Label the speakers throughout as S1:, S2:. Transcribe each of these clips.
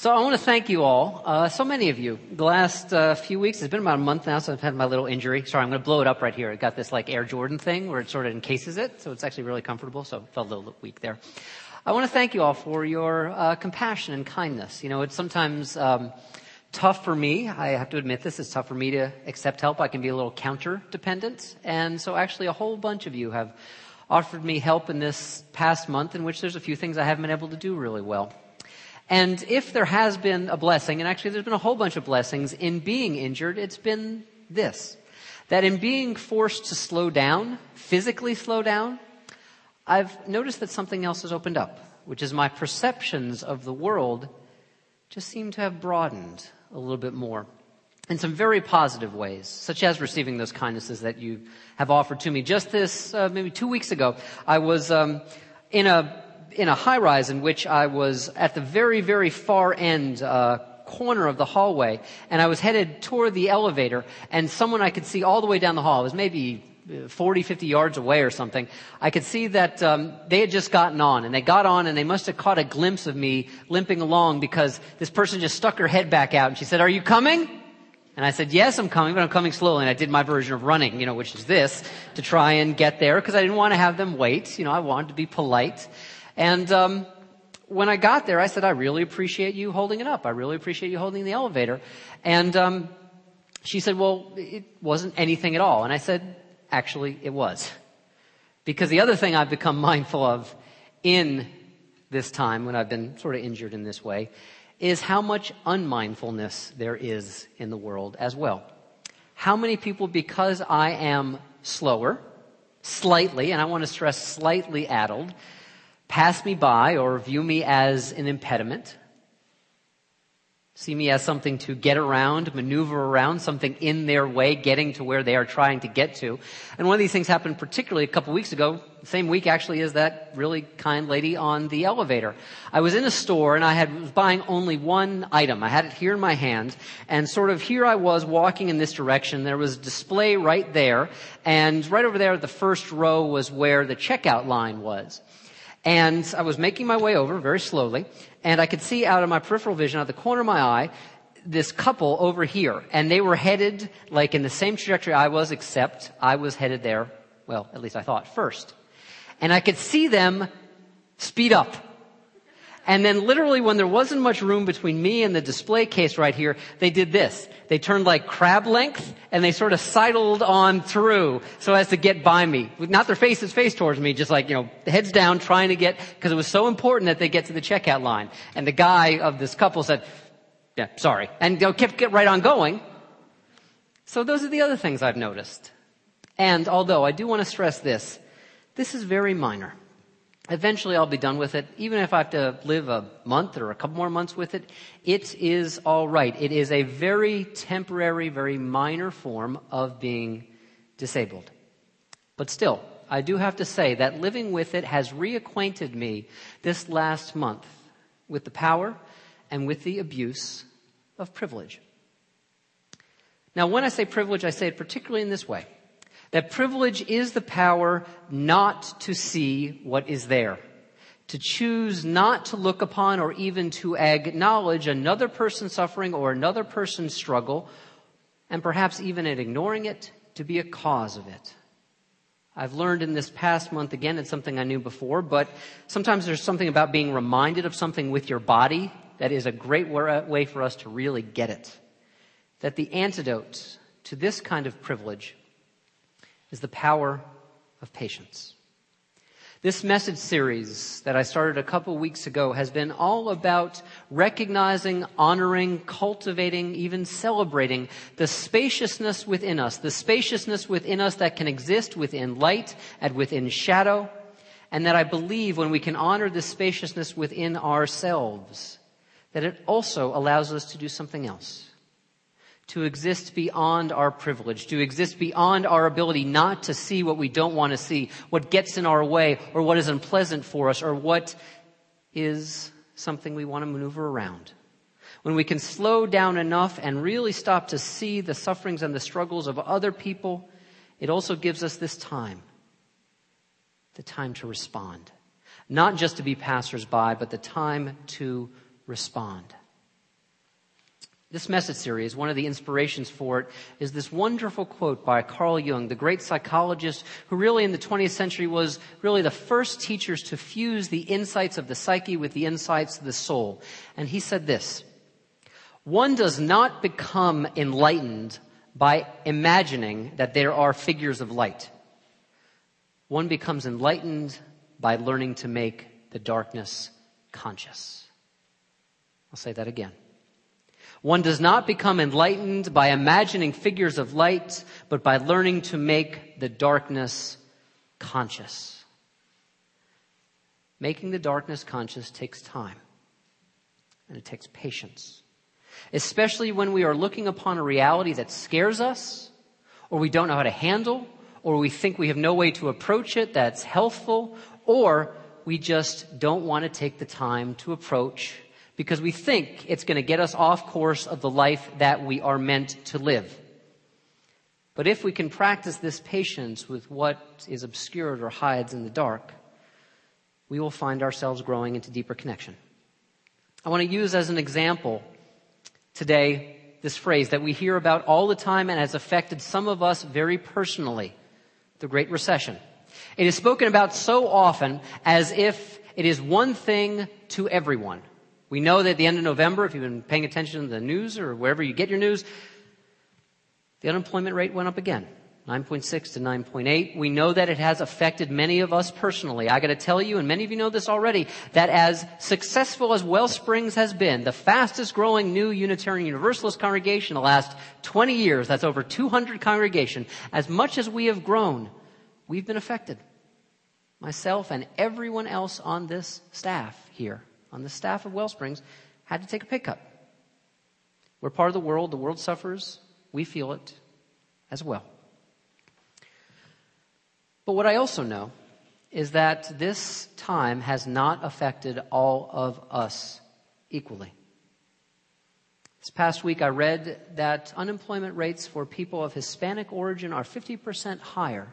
S1: So I want to thank you all, uh, so many of you. The last uh, few weeks, it's been about a month now, so I've had my little injury. Sorry, I'm going to blow it up right here. I got this like Air Jordan thing where it sort of encases it, so it's actually really comfortable. So I felt a little weak there. I want to thank you all for your uh, compassion and kindness. You know, it's sometimes um, tough for me. I have to admit this. It's tough for me to accept help. I can be a little counter dependent, and so actually, a whole bunch of you have offered me help in this past month, in which there's a few things I haven't been able to do really well. And if there has been a blessing, and actually there's been a whole bunch of blessings in being injured, it's been this. That in being forced to slow down, physically slow down, I've noticed that something else has opened up, which is my perceptions of the world just seem to have broadened a little bit more in some very positive ways, such as receiving those kindnesses that you have offered to me. Just this, uh, maybe two weeks ago, I was um, in a in a high rise in which I was at the very, very far end, uh, corner of the hallway and I was headed toward the elevator and someone I could see all the way down the hall, it was maybe uh, 40, 50 yards away or something, I could see that um, they had just gotten on, and they got on, and they must have caught a glimpse of me limping along because this person just stuck her head back out, and she said, "Are you coming?" And I said, "Yes, I'm coming, but I'm coming slowly." And I did my version of running, you know, which is this, to try and get there because I didn't want to have them wait. You know, I wanted to be polite. And um, when I got there, I said, I really appreciate you holding it up. I really appreciate you holding the elevator. And um, she said, Well, it wasn't anything at all. And I said, Actually, it was. Because the other thing I've become mindful of in this time when I've been sort of injured in this way is how much unmindfulness there is in the world as well. How many people, because I am slower, slightly, and I want to stress slightly addled, pass me by or view me as an impediment, see me as something to get around, maneuver around, something in their way, getting to where they are trying to get to. And one of these things happened particularly a couple weeks ago, same week actually as that really kind lady on the elevator. I was in a store and I had, was buying only one item. I had it here in my hand and sort of here I was walking in this direction. There was a display right there and right over there the first row was where the checkout line was. And I was making my way over very slowly, and I could see out of my peripheral vision, out of the corner of my eye, this couple over here. And they were headed like in the same trajectory I was, except I was headed there, well, at least I thought, first. And I could see them speed up. And then literally when there wasn't much room between me and the display case right here, they did this. They turned like crab length and they sort of sidled on through so as to get by me. Not their faces face towards me, just like, you know, heads down trying to get, because it was so important that they get to the checkout line. And the guy of this couple said, yeah, sorry. And they kept get right on going. So those are the other things I've noticed. And although I do want to stress this, this is very minor. Eventually I'll be done with it. Even if I have to live a month or a couple more months with it, it is alright. It is a very temporary, very minor form of being disabled. But still, I do have to say that living with it has reacquainted me this last month with the power and with the abuse of privilege. Now, when I say privilege, I say it particularly in this way. That privilege is the power not to see what is there. To choose not to look upon or even to acknowledge another person's suffering or another person's struggle, and perhaps even in ignoring it, to be a cause of it. I've learned in this past month, again, it's something I knew before, but sometimes there's something about being reminded of something with your body that is a great way for us to really get it. That the antidote to this kind of privilege is the power of patience. This message series that I started a couple weeks ago has been all about recognizing, honoring, cultivating, even celebrating the spaciousness within us, the spaciousness within us that can exist within light and within shadow, and that I believe when we can honor this spaciousness within ourselves, that it also allows us to do something else to exist beyond our privilege, to exist beyond our ability not to see what we don't want to see, what gets in our way, or what is unpleasant for us, or what is something we want to maneuver around. When we can slow down enough and really stop to see the sufferings and the struggles of other people, it also gives us this time. The time to respond. Not just to be passersby, but the time to respond. This message series, one of the inspirations for it is this wonderful quote by Carl Jung, the great psychologist who really in the 20th century was really the first teachers to fuse the insights of the psyche with the insights of the soul. And he said this, one does not become enlightened by imagining that there are figures of light. One becomes enlightened by learning to make the darkness conscious. I'll say that again. One does not become enlightened by imagining figures of light, but by learning to make the darkness conscious. Making the darkness conscious takes time and it takes patience, especially when we are looking upon a reality that scares us or we don't know how to handle or we think we have no way to approach it that's healthful or we just don't want to take the time to approach because we think it's going to get us off course of the life that we are meant to live. But if we can practice this patience with what is obscured or hides in the dark, we will find ourselves growing into deeper connection. I want to use as an example today this phrase that we hear about all the time and has affected some of us very personally the Great Recession. It is spoken about so often as if it is one thing to everyone. We know that at the end of November, if you've been paying attention to the news or wherever you get your news, the unemployment rate went up again. 9.6 to 9.8. We know that it has affected many of us personally. I gotta tell you, and many of you know this already, that as successful as Wellsprings has been, the fastest growing new Unitarian Universalist congregation in the last 20 years, that's over 200 congregation, as much as we have grown, we've been affected. Myself and everyone else on this staff here on the staff of Wellsprings had to take a cut. We're part of the world. The world suffers. We feel it as well. But what I also know is that this time has not affected all of us equally. This past week I read that unemployment rates for people of Hispanic origin are 50% higher,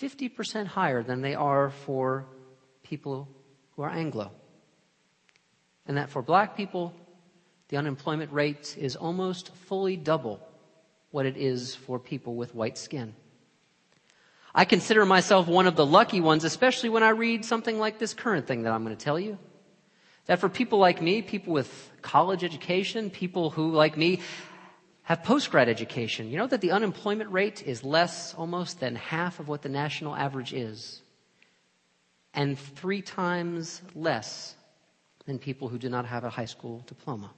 S1: 50% higher than they are for people who are Anglo and that for black people, the unemployment rate is almost fully double what it is for people with white skin. I consider myself one of the lucky ones, especially when I read something like this current thing that I'm going to tell you. That for people like me, people with college education, people who, like me, have post-grad education, you know that the unemployment rate is less almost than half of what the national average is. And three times less than people who do not have a high school diploma.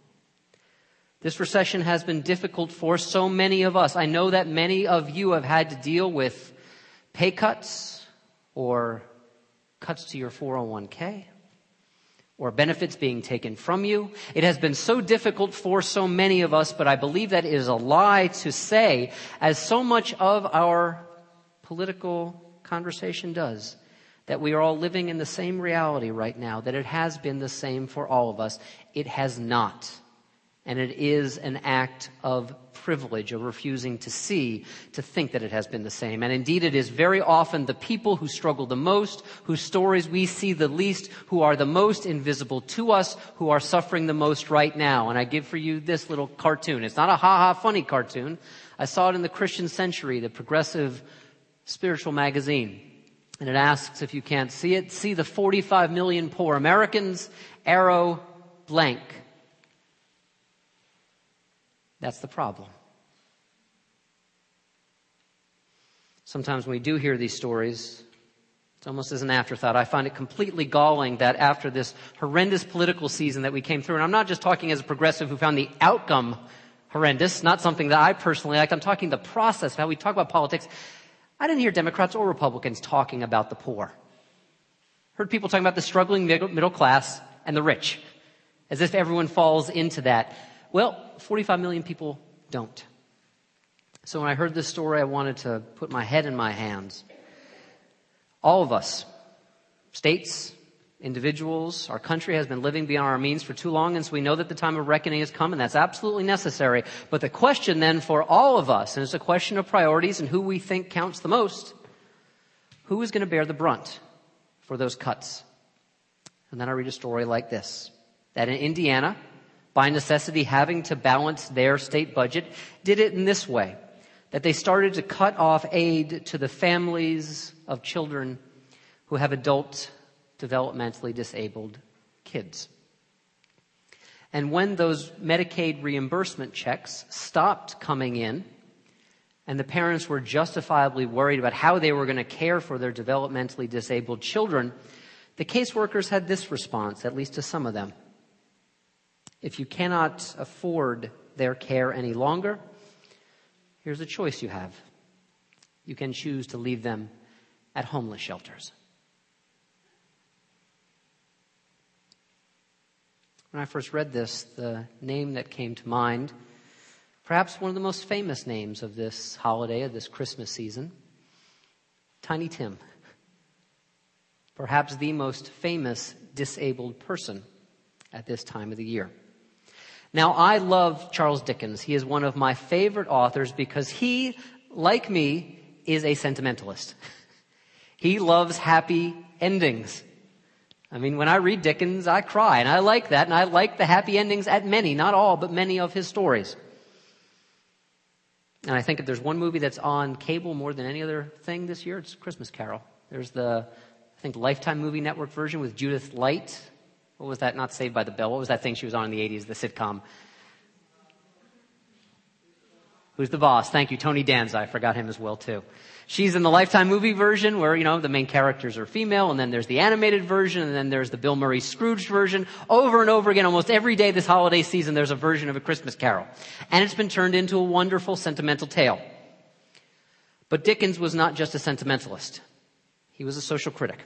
S1: This recession has been difficult for so many of us. I know that many of you have had to deal with pay cuts or cuts to your 401k or benefits being taken from you. It has been so difficult for so many of us, but I believe that it is a lie to say, as so much of our political conversation does, that we are all living in the same reality right now, that it has been the same for all of us. It has not. And it is an act of privilege of refusing to see, to think that it has been the same. And indeed, it is very often the people who struggle the most, whose stories we see the least, who are the most invisible to us, who are suffering the most right now. And I give for you this little cartoon. It's not a ha-ha funny cartoon. I saw it in the Christian Century, the progressive spiritual magazine. And it asks, if you can't see it, see the 45 million poor Americans, arrow blank. That's the problem. Sometimes when we do hear these stories, it's almost as an afterthought. I find it completely galling that after this horrendous political season that we came through, and I'm not just talking as a progressive who found the outcome horrendous, not something that I personally liked. I'm talking the process, how we talk about politics. I didn't hear Democrats or Republicans talking about the poor. Heard people talking about the struggling middle class and the rich, as if everyone falls into that. Well, 45 million people don't. So when I heard this story, I wanted to put my head in my hands. All of us, states, individuals, our country has been living beyond our means for too long, and so we know that the time of reckoning has come, and that's absolutely necessary. But the question then for all of us, and it's a question of priorities and who we think counts the most, who is going to bear the brunt for those cuts? And then I read a story like this, that in Indiana, by necessity having to balance their state budget, did it in this way that they started to cut off aid to the families of children who have adult developmentally disabled kids. And when those Medicaid reimbursement checks stopped coming in, and the parents were justifiably worried about how they were going to care for their developmentally disabled children, the caseworkers had this response, at least to some of them. If you cannot afford their care any longer, here's a choice you have. You can choose to leave them at homeless shelters. When I first read this, the name that came to mind, perhaps one of the most famous names of this holiday, of this Christmas season, Tiny Tim. Perhaps the most famous disabled person at this time of the year. Now, I love Charles Dickens. He is one of my favorite authors because he, like me, is a sentimentalist. he loves happy endings. I mean, when I read Dickens, I cry, and I like that, and I like the happy endings at many, not all, but many of his stories. And I think if there's one movie that's on cable more than any other thing this year, it's Christmas Carol. There's the, I think, Lifetime Movie Network version with Judith Light. What was that? Not Saved by the Bell. What was that thing she was on in the 80s, the sitcom? Who's the boss? Thank you, Tony Danza. I forgot him as well too. She's in the Lifetime movie version where, you know, the main characters are female, and then there's the animated version, and then there's the Bill Murray Scrooge version. Over and over again, almost every day this holiday season, there's a version of A Christmas Carol. And it's been turned into a wonderful sentimental tale. But Dickens was not just a sentimentalist. He was a social critic.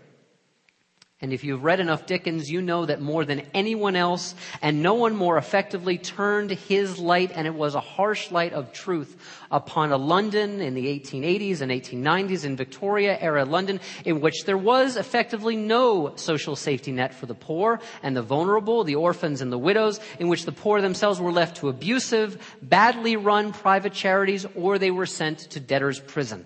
S1: And if you've read enough Dickens, you know that more than anyone else, and no one more effectively turned his light, and it was a harsh light of truth, upon a London in the 1880s and 1890s, in Victoria era London, in which there was effectively no social safety net for the poor and the vulnerable, the orphans and the widows, in which the poor themselves were left to abusive, badly run private charities, or they were sent to debtor's prison.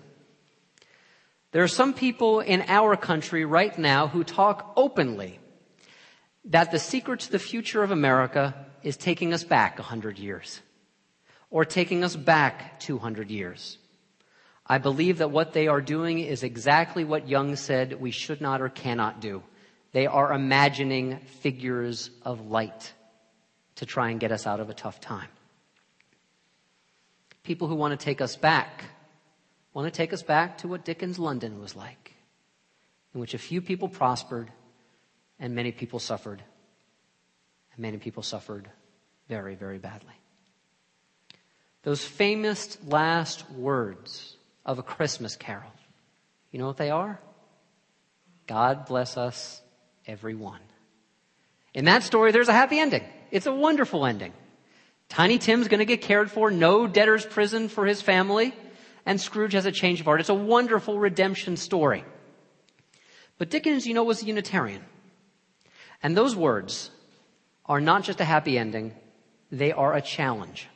S1: There are some people in our country right now who talk openly that the secret to the future of America is taking us back 100 years or taking us back 200 years. I believe that what they are doing is exactly what Jung said we should not or cannot do. They are imagining figures of light to try and get us out of a tough time. People who want to take us back want to take us back to what Dickens' London was like, in which a few people prospered and many people suffered. And many people suffered very, very badly. Those famous last words of a Christmas carol, you know what they are? God bless us, everyone. In that story, there's a happy ending. It's a wonderful ending. Tiny Tim's going to get cared for, no debtor's prison for his family and Scrooge has a change of heart. It's a wonderful redemption story. But Dickens, you know, was a Unitarian. And those words are not just a happy ending, they are a challenge.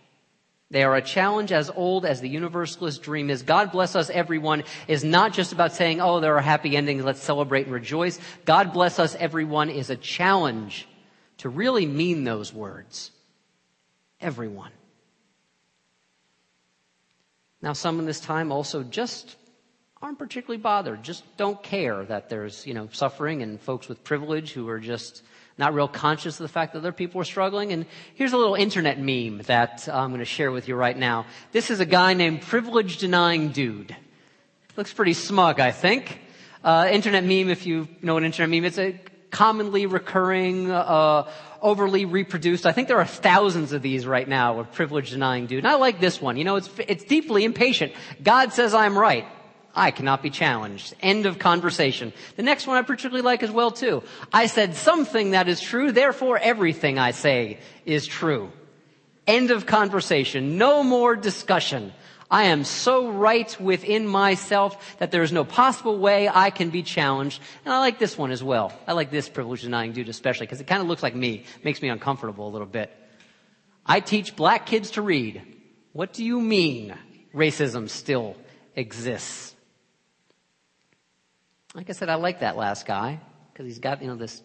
S1: They are a challenge as old as the universalist dream is. God bless us everyone is not just about saying, oh, there are happy endings, let's celebrate and rejoice. God bless us everyone is a challenge to really mean those words. Everyone. Now, some in this time also just aren't particularly bothered, just don't care that there's, you know, suffering and folks with privilege who are just not real conscious of the fact that other people are struggling. And here's a little internet meme that uh, I'm going to share with you right now. This is a guy named Privilege Denying Dude. Looks pretty smug, I think. Uh, internet meme, if you know an internet meme, it's a commonly recurring, uh, overly reproduced. I think there are thousands of these right now of privilege denying dude. And I like this one. You know, it's, it's deeply impatient. God says I'm right. I cannot be challenged. End of conversation. The next one I particularly like as well too. I said something that is true, therefore everything I say is true. End of conversation. No more discussion. I am so right within myself that there is no possible way I can be challenged. And I like this one as well. I like this privilege denying dude especially because it kind of looks like me. Makes me uncomfortable a little bit. I teach black kids to read. What do you mean racism still exists? Like I said, I like that last guy because he's got, you know, this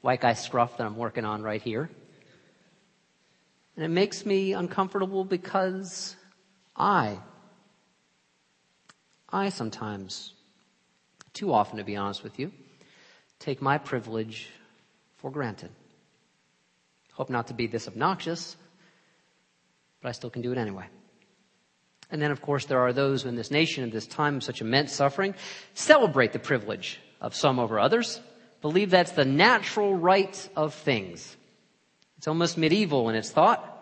S1: white guy scruff that I'm working on right here. And it makes me uncomfortable because I, I sometimes, too often to be honest with you, take my privilege for granted. Hope not to be this obnoxious, but I still can do it anyway. And then, of course, there are those in this nation at this time of such immense suffering celebrate the privilege of some over others, believe that's the natural right of things. It's almost medieval in its thought.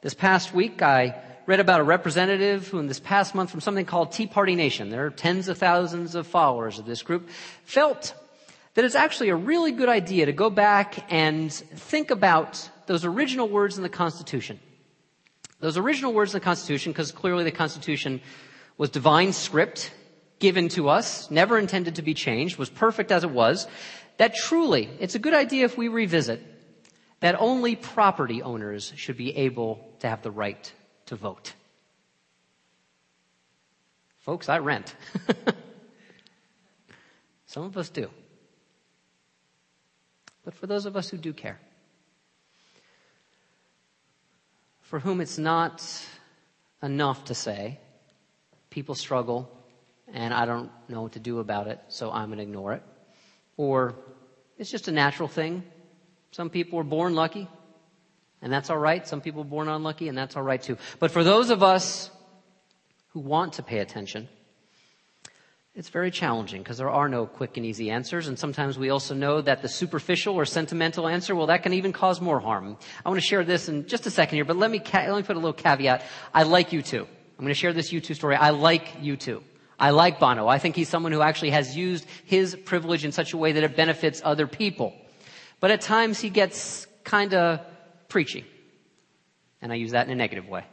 S1: This past week, I read about a representative who in this past month from something called Tea Party Nation, there are tens of thousands of followers of this group, felt that it's actually a really good idea to go back and think about those original words in the Constitution. Those original words in the Constitution, because clearly the Constitution was divine script given to us, never intended to be changed, was perfect as it was, that truly, it's a good idea if we revisit that only property owners should be able to have the right to vote. Folks, I rent. Some of us do. But for those of us who do care, for whom it's not enough to say, people struggle and I don't know what to do about it, so I'm going to ignore it. Or it's just a natural thing. Some people are born lucky, and that's all right. Some people born unlucky, and that's all right too. But for those of us who want to pay attention, it's very challenging because there are no quick and easy answers. And sometimes we also know that the superficial or sentimental answer, well, that can even cause more harm. I want to share this in just a second here, but let me, ca- let me put a little caveat. I like U2. I'm going to share this U2 story. I like U2. I like Bono. I think he's someone who actually has used his privilege in such a way that it benefits other people. But at times he gets kind of preachy. And I use that in a negative way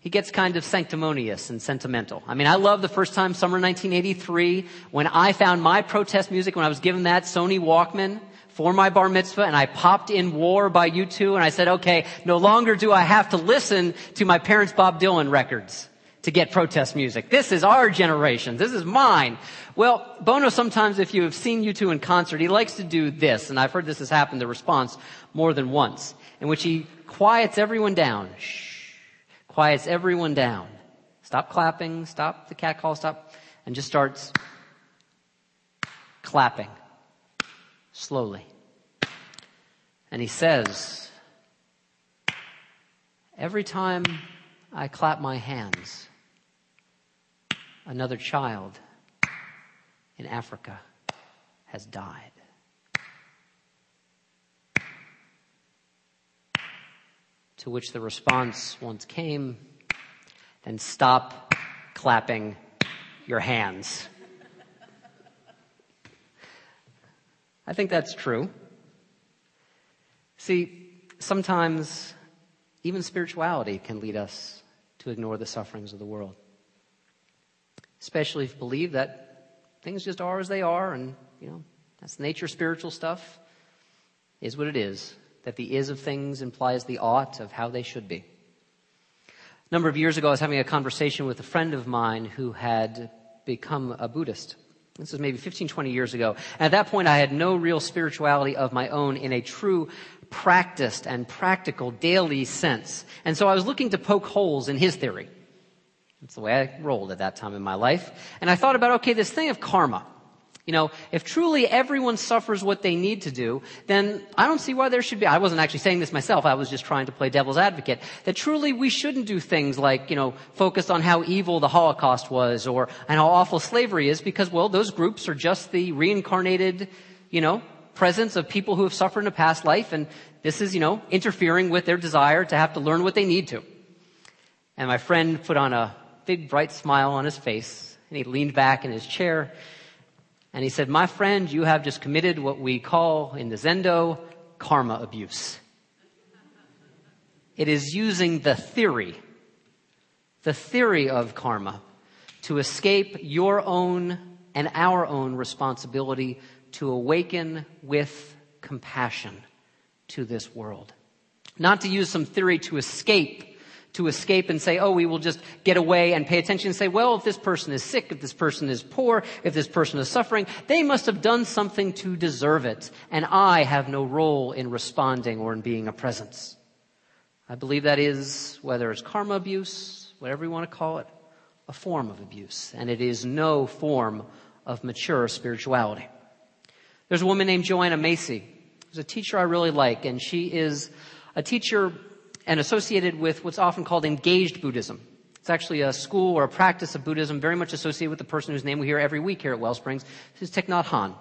S1: he gets kind of sanctimonious and sentimental. I mean, I love the first time, summer 1983, when I found my protest music, when I was given that Sony Walkman for my bar mitzvah, and I popped in War by U2, and I said, okay, no longer do I have to listen to my parents' Bob Dylan records to get protest music. This is our generation. This is mine. Well, Bono sometimes, if you have seen U2 in concert, he likes to do this, and I've heard this has happened, the response, more than once, in which he quiets everyone down. Shh quiets everyone down. Stop clapping, stop the cat call, stop, and just starts clapping slowly. And he says, Every time I clap my hands, another child in Africa has died. To which the response once came, then stop clapping your hands. I think that's true. See, sometimes even spirituality can lead us to ignore the sufferings of the world. Especially if you believe that things just are as they are and, you know, that's nature spiritual stuff, is what it is that the is of things implies the ought of how they should be. A number of years ago, I was having a conversation with a friend of mine who had become a Buddhist. This was maybe 15, 20 years ago. And at that point, I had no real spirituality of my own in a true practiced and practical daily sense. And so I was looking to poke holes in his theory. That's the way I rolled at that time in my life. And I thought about, okay, this thing of karma. You know, if truly everyone suffers what they need to do, then I don't see why there should be, I wasn't actually saying this myself, I was just trying to play devil's advocate, that truly we shouldn't do things like, you know, focus on how evil the Holocaust was or, and how awful slavery is because, well, those groups are just the reincarnated, you know, presence of people who have suffered in a past life and this is, you know, interfering with their desire to have to learn what they need to. And my friend put on a big bright smile on his face and he leaned back in his chair and he said, My friend, you have just committed what we call in the Zendo karma abuse. It is using the theory, the theory of karma, to escape your own and our own responsibility to awaken with compassion to this world. Not to use some theory to escape to escape and say, oh, we will just get away and pay attention and say, well, if this person is sick, if this person is poor, if this person is suffering, they must have done something to deserve it. And I have no role in responding or in being a presence. I believe that is, whether it's karma abuse, whatever you want to call it, a form of abuse. And it is no form of mature spirituality. There's a woman named Joanna Macy, who's a teacher I really like, and she is a teacher and associated with what's often called engaged Buddhism. It's actually a school or a practice of Buddhism very much associated with the person whose name we hear every week here at Wellsprings. Is Thich Nhat Hanh.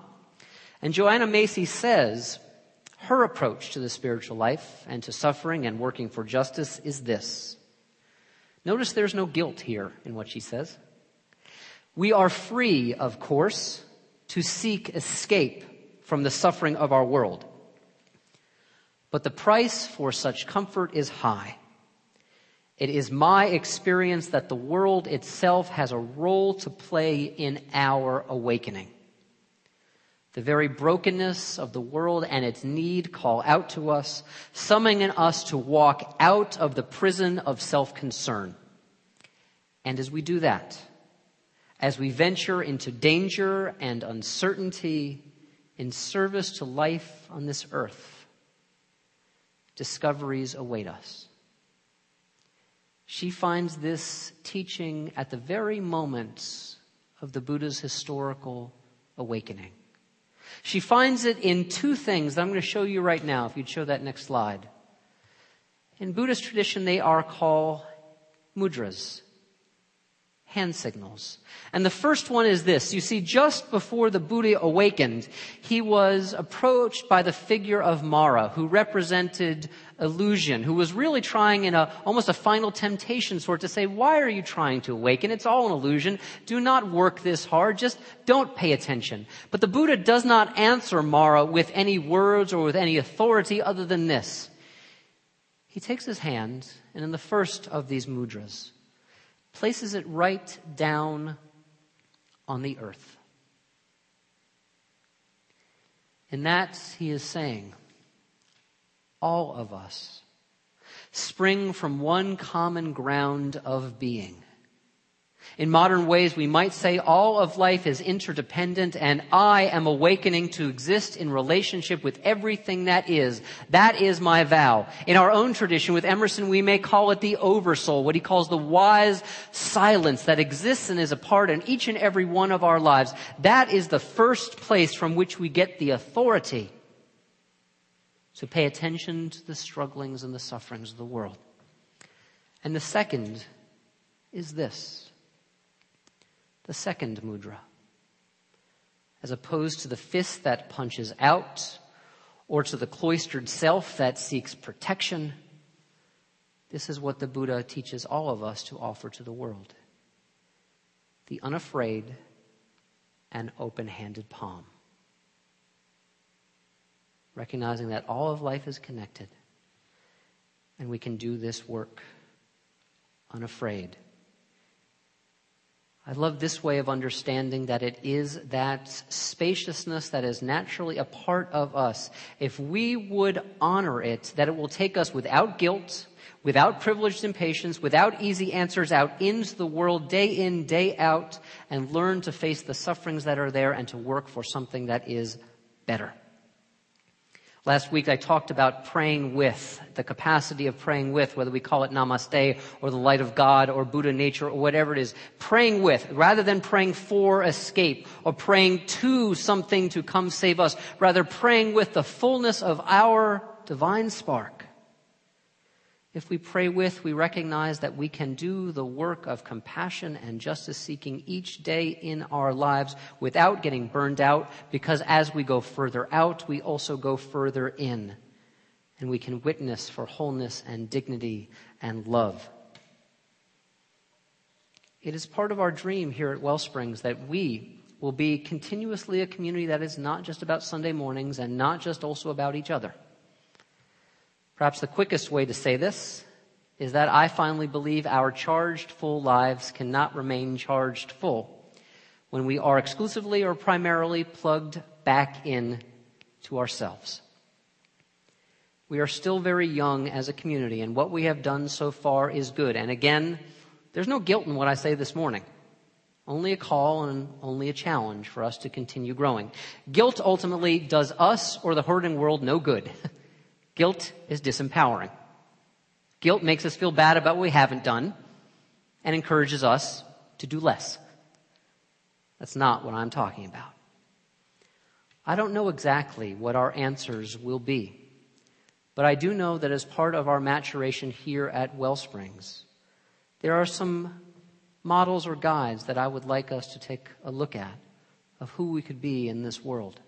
S1: And Joanna Macy says her approach to the spiritual life and to suffering and working for justice is this. Notice there's no guilt here in what she says. We are free, of course, to seek escape from the suffering of our world. But the price for such comfort is high. It is my experience that the world itself has a role to play in our awakening. The very brokenness of the world and its need call out to us, summoning us to walk out of the prison of self-concern. And as we do that, as we venture into danger and uncertainty in service to life on this earth, discoveries await us. She finds this teaching at the very moments of the Buddha's historical awakening. She finds it in two things that I'm going to show you right now, if you'd show that next slide. In Buddhist tradition, they are called mudras, hand signals. And the first one is this. You see, just before the Buddha awakened, he was approached by the figure of Mara, who represented illusion, who was really trying in a, almost a final temptation sort to say, why are you trying to awaken? It's all an illusion. Do not work this hard. Just don't pay attention. But the Buddha does not answer Mara with any words or with any authority other than this. He takes his hand, and in the first of these mudras, places it right down on the earth. And that, he is saying, all of us spring from one common ground of being. In modern ways, we might say all of life is interdependent and I am awakening to exist in relationship with everything that is. That is my vow. In our own tradition with Emerson, we may call it the oversoul, what he calls the wise silence that exists and is a part in each and every one of our lives. That is the first place from which we get the authority to pay attention to the strugglings and the sufferings of the world. And the second is this the second mudra. As opposed to the fist that punches out or to the cloistered self that seeks protection, this is what the Buddha teaches all of us to offer to the world. The unafraid and open-handed palm. Recognizing that all of life is connected and we can do this work unafraid I love this way of understanding that it is that spaciousness that is naturally a part of us. If we would honor it, that it will take us without guilt, without privileged impatience, without easy answers out into the world day in, day out, and learn to face the sufferings that are there and to work for something that is better. Last week I talked about praying with, the capacity of praying with, whether we call it namaste or the light of God or Buddha nature or whatever it is. Praying with, rather than praying for escape or praying to something to come save us, rather praying with the fullness of our divine spark if we pray with, we recognize that we can do the work of compassion and justice seeking each day in our lives without getting burned out because as we go further out, we also go further in. And we can witness for wholeness and dignity and love. It is part of our dream here at Wellsprings that we will be continuously a community that is not just about Sunday mornings and not just also about each other Perhaps the quickest way to say this is that I finally believe our charged full lives cannot remain charged full when we are exclusively or primarily plugged back in to ourselves. We are still very young as a community and what we have done so far is good. And again, there's no guilt in what I say this morning. Only a call and only a challenge for us to continue growing. Guilt ultimately does us or the hurting world no good. Guilt is disempowering. Guilt makes us feel bad about what we haven't done and encourages us to do less. That's not what I'm talking about. I don't know exactly what our answers will be, but I do know that as part of our maturation here at Wellsprings, there are some models or guides that I would like us to take a look at of who we could be in this world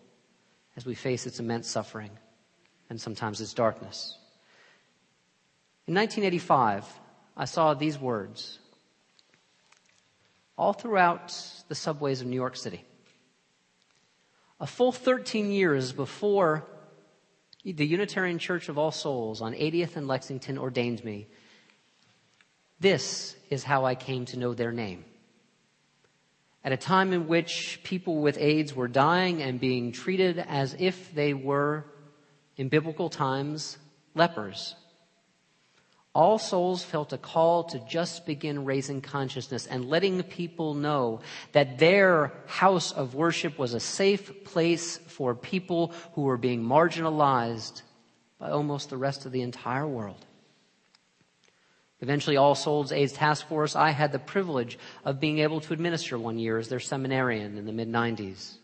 S1: as we face its immense suffering and sometimes its darkness. In 1985, I saw these words all throughout the subways of New York City. A full 13 years before the Unitarian Church of All Souls on 80th and Lexington ordained me, this is how I came to know their name. At a time in which people with AIDS were dying and being treated as if they were, in biblical times, lepers. All souls felt a call to just begin raising consciousness and letting people know that their house of worship was a safe place for people who were being marginalized by almost the rest of the entire world. Eventually, All Souls AIDS Task Force, I had the privilege of being able to administer one year as their seminarian in the mid 90s.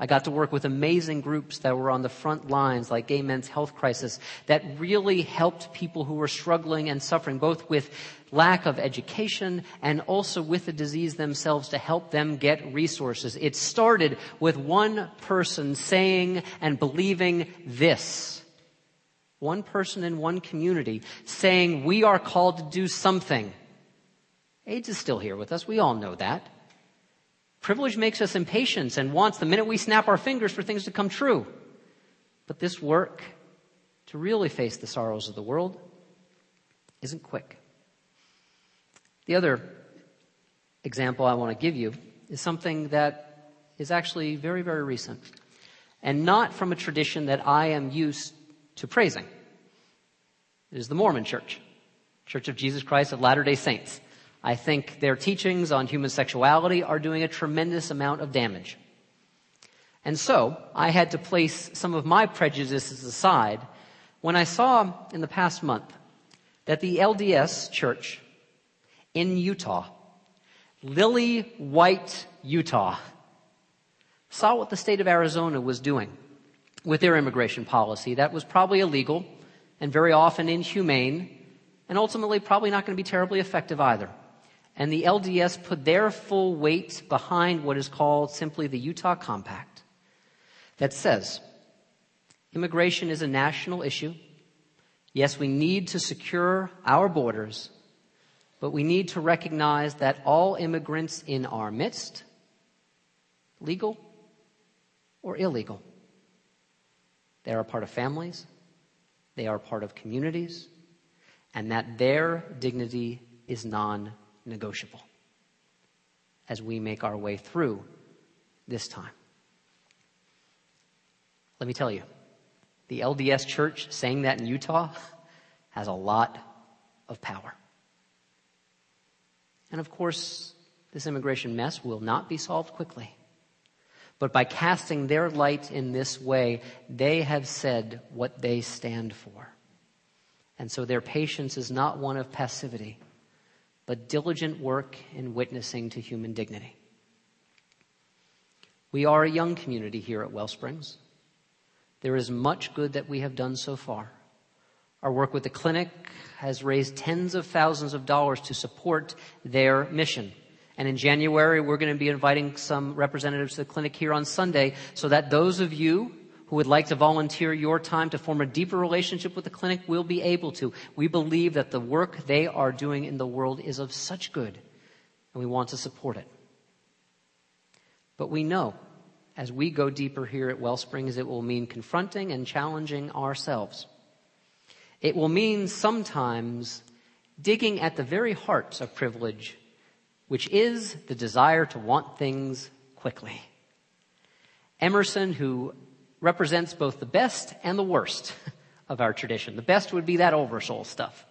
S1: I got to work with amazing groups that were on the front lines, like Gay Men's Health Crisis, that really helped people who were struggling and suffering, both with lack of education and also with the disease themselves to help them get resources. It started with one person saying and believing this. One person in one community saying, we are called to do something. AIDS is still here with us. We all know that. Privilege makes us impatient and wants the minute we snap our fingers for things to come true. But this work to really face the sorrows of the world isn't quick. The other example I want to give you is something that is actually very, very recent and not from a tradition that I am used to praising. It is the Mormon Church, Church of Jesus Christ of Latter-day Saints. I think their teachings on human sexuality are doing a tremendous amount of damage. And so I had to place some of my prejudices aside when I saw in the past month that the LDS church in Utah, Lily White, Utah, saw what the state of Arizona was doing with their immigration policy. That was probably illegal and very often inhumane and ultimately probably not going to be terribly effective either and the LDS put their full weight behind what is called simply the Utah Compact that says immigration is a national issue. Yes, we need to secure our borders, but we need to recognize that all immigrants in our midst, legal or illegal, they are part of families, they are part of communities, and that their dignity is non negotiable as we make our way through this time. Let me tell you, the LDS church saying that in Utah has a lot of power. And of course, this immigration mess will not be solved quickly. But by casting their light in this way, they have said what they stand for. And so their patience is not one of passivity, but diligent work in witnessing to human dignity. We are a young community here at Wellsprings. There is much good that we have done so far. Our work with the clinic has raised tens of thousands of dollars to support their mission. And in January, we're going to be inviting some representatives to the clinic here on Sunday so that those of you who would like to volunteer your time to form a deeper relationship with the clinic will be able to. We believe that the work they are doing in the world is of such good, and we want to support it. But we know as we go deeper here at Wellsprings, it will mean confronting and challenging ourselves. It will mean sometimes digging at the very heart of privilege, which is the desire to want things quickly. Emerson, who represents both the best and the worst of our tradition. The best would be that oversoul stuff.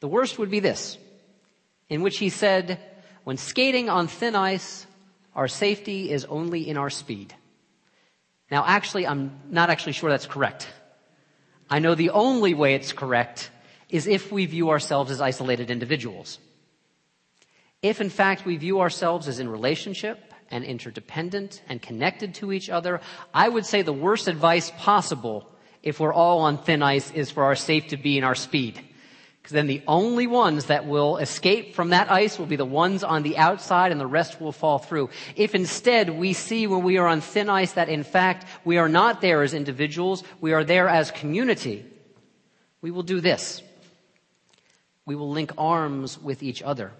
S1: The worst would be this, in which he said, when skating on thin ice, our safety is only in our speed. Now actually, I'm not actually sure that's correct. I know the only way it's correct is if we view ourselves as isolated individuals. If in fact we view ourselves as in relationship and interdependent and connected to each other, I would say the worst advice possible if we're all on thin ice is for our safe to be in our speed. Because then the only ones that will escape from that ice will be the ones on the outside and the rest will fall through. If instead we see when we are on thin ice that in fact we are not there as individuals, we are there as community, we will do this. We will link arms with each other.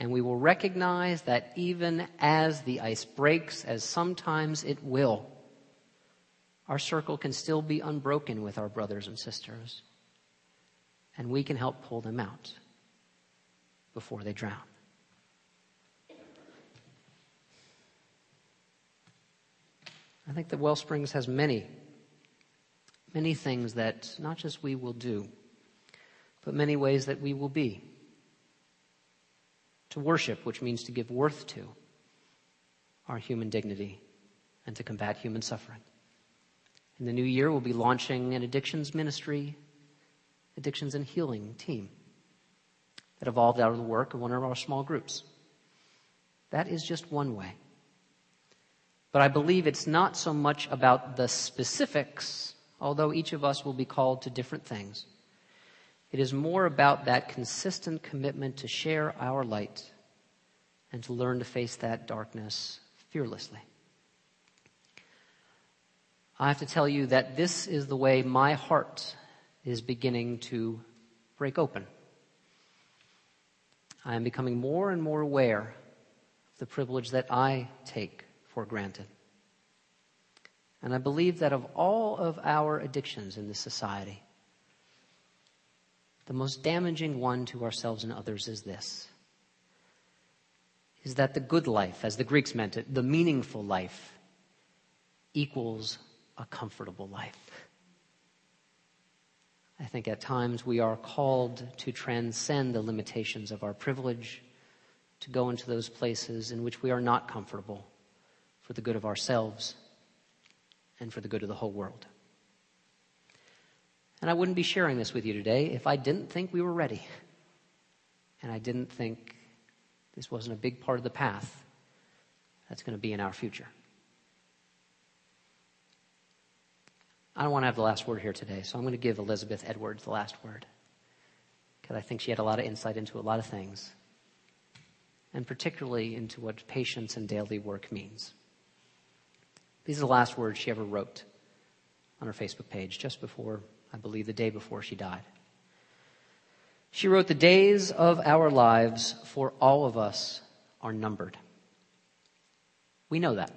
S1: And we will recognize that even as the ice breaks, as sometimes it will, our circle can still be unbroken with our brothers and sisters and we can help pull them out before they drown. I think that Wellsprings has many, many things that not just we will do, but many ways that we will be. To worship, which means to give worth to our human dignity and to combat human suffering. In the new year, we'll be launching an addictions ministry addictions and healing team that evolved out of the work of one of our small groups. That is just one way. But I believe it's not so much about the specifics, although each of us will be called to different things. It is more about that consistent commitment to share our light and to learn to face that darkness fearlessly. I have to tell you that this is the way my heart is beginning to break open. I am becoming more and more aware of the privilege that I take for granted. And I believe that of all of our addictions in this society, the most damaging one to ourselves and others is this is that the good life, as the Greeks meant it, the meaningful life, equals a comfortable life. I think at times we are called to transcend the limitations of our privilege, to go into those places in which we are not comfortable for the good of ourselves and for the good of the whole world. And I wouldn't be sharing this with you today if I didn't think we were ready. And I didn't think this wasn't a big part of the path that's going to be in our future. I don't want to have the last word here today, so I'm going to give Elizabeth Edwards the last word. Because I think she had a lot of insight into a lot of things, and particularly into what patience and daily work means. These are the last words she ever wrote on her Facebook page just before, I believe, the day before she died. She wrote, The days of our lives for all of us are numbered. We know that.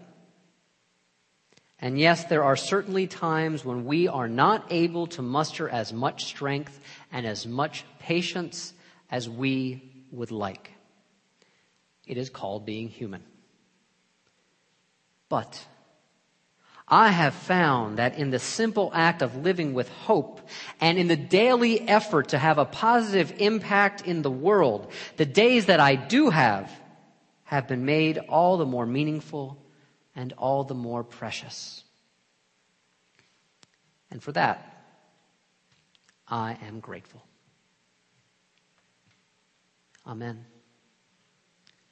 S1: And yes, there are certainly times when we are not able to muster as much strength and as much patience as we would like. It is called being human. But I have found that in the simple act of living with hope and in the daily effort to have a positive impact in the world, the days that I do have have been made all the more meaningful and all the more precious. And for that, I am grateful. Amen.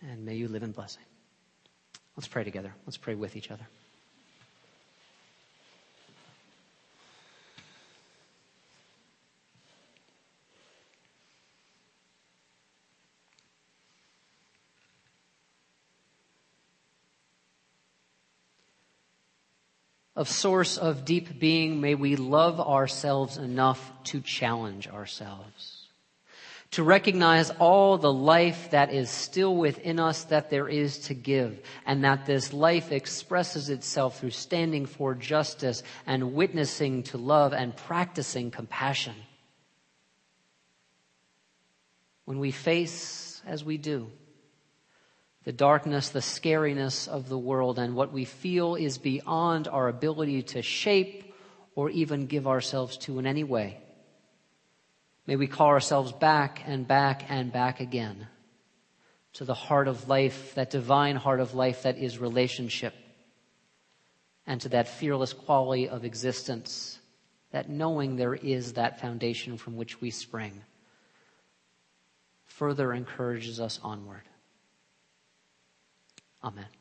S1: And may you live in blessing. Let's pray together. Let's pray with each other. Of source of deep being, may we love ourselves enough to challenge ourselves. To recognize all the life that is still within us that there is to give, and that this life expresses itself through standing for justice and witnessing to love and practicing compassion. When we face, as we do, the darkness, the scariness of the world, and what we feel is beyond our ability to shape or even give ourselves to in any way. May we call ourselves back and back and back again to the heart of life, that divine heart of life that is relationship, and to that fearless quality of existence that knowing there is that foundation from which we spring further encourages us onward. Amen.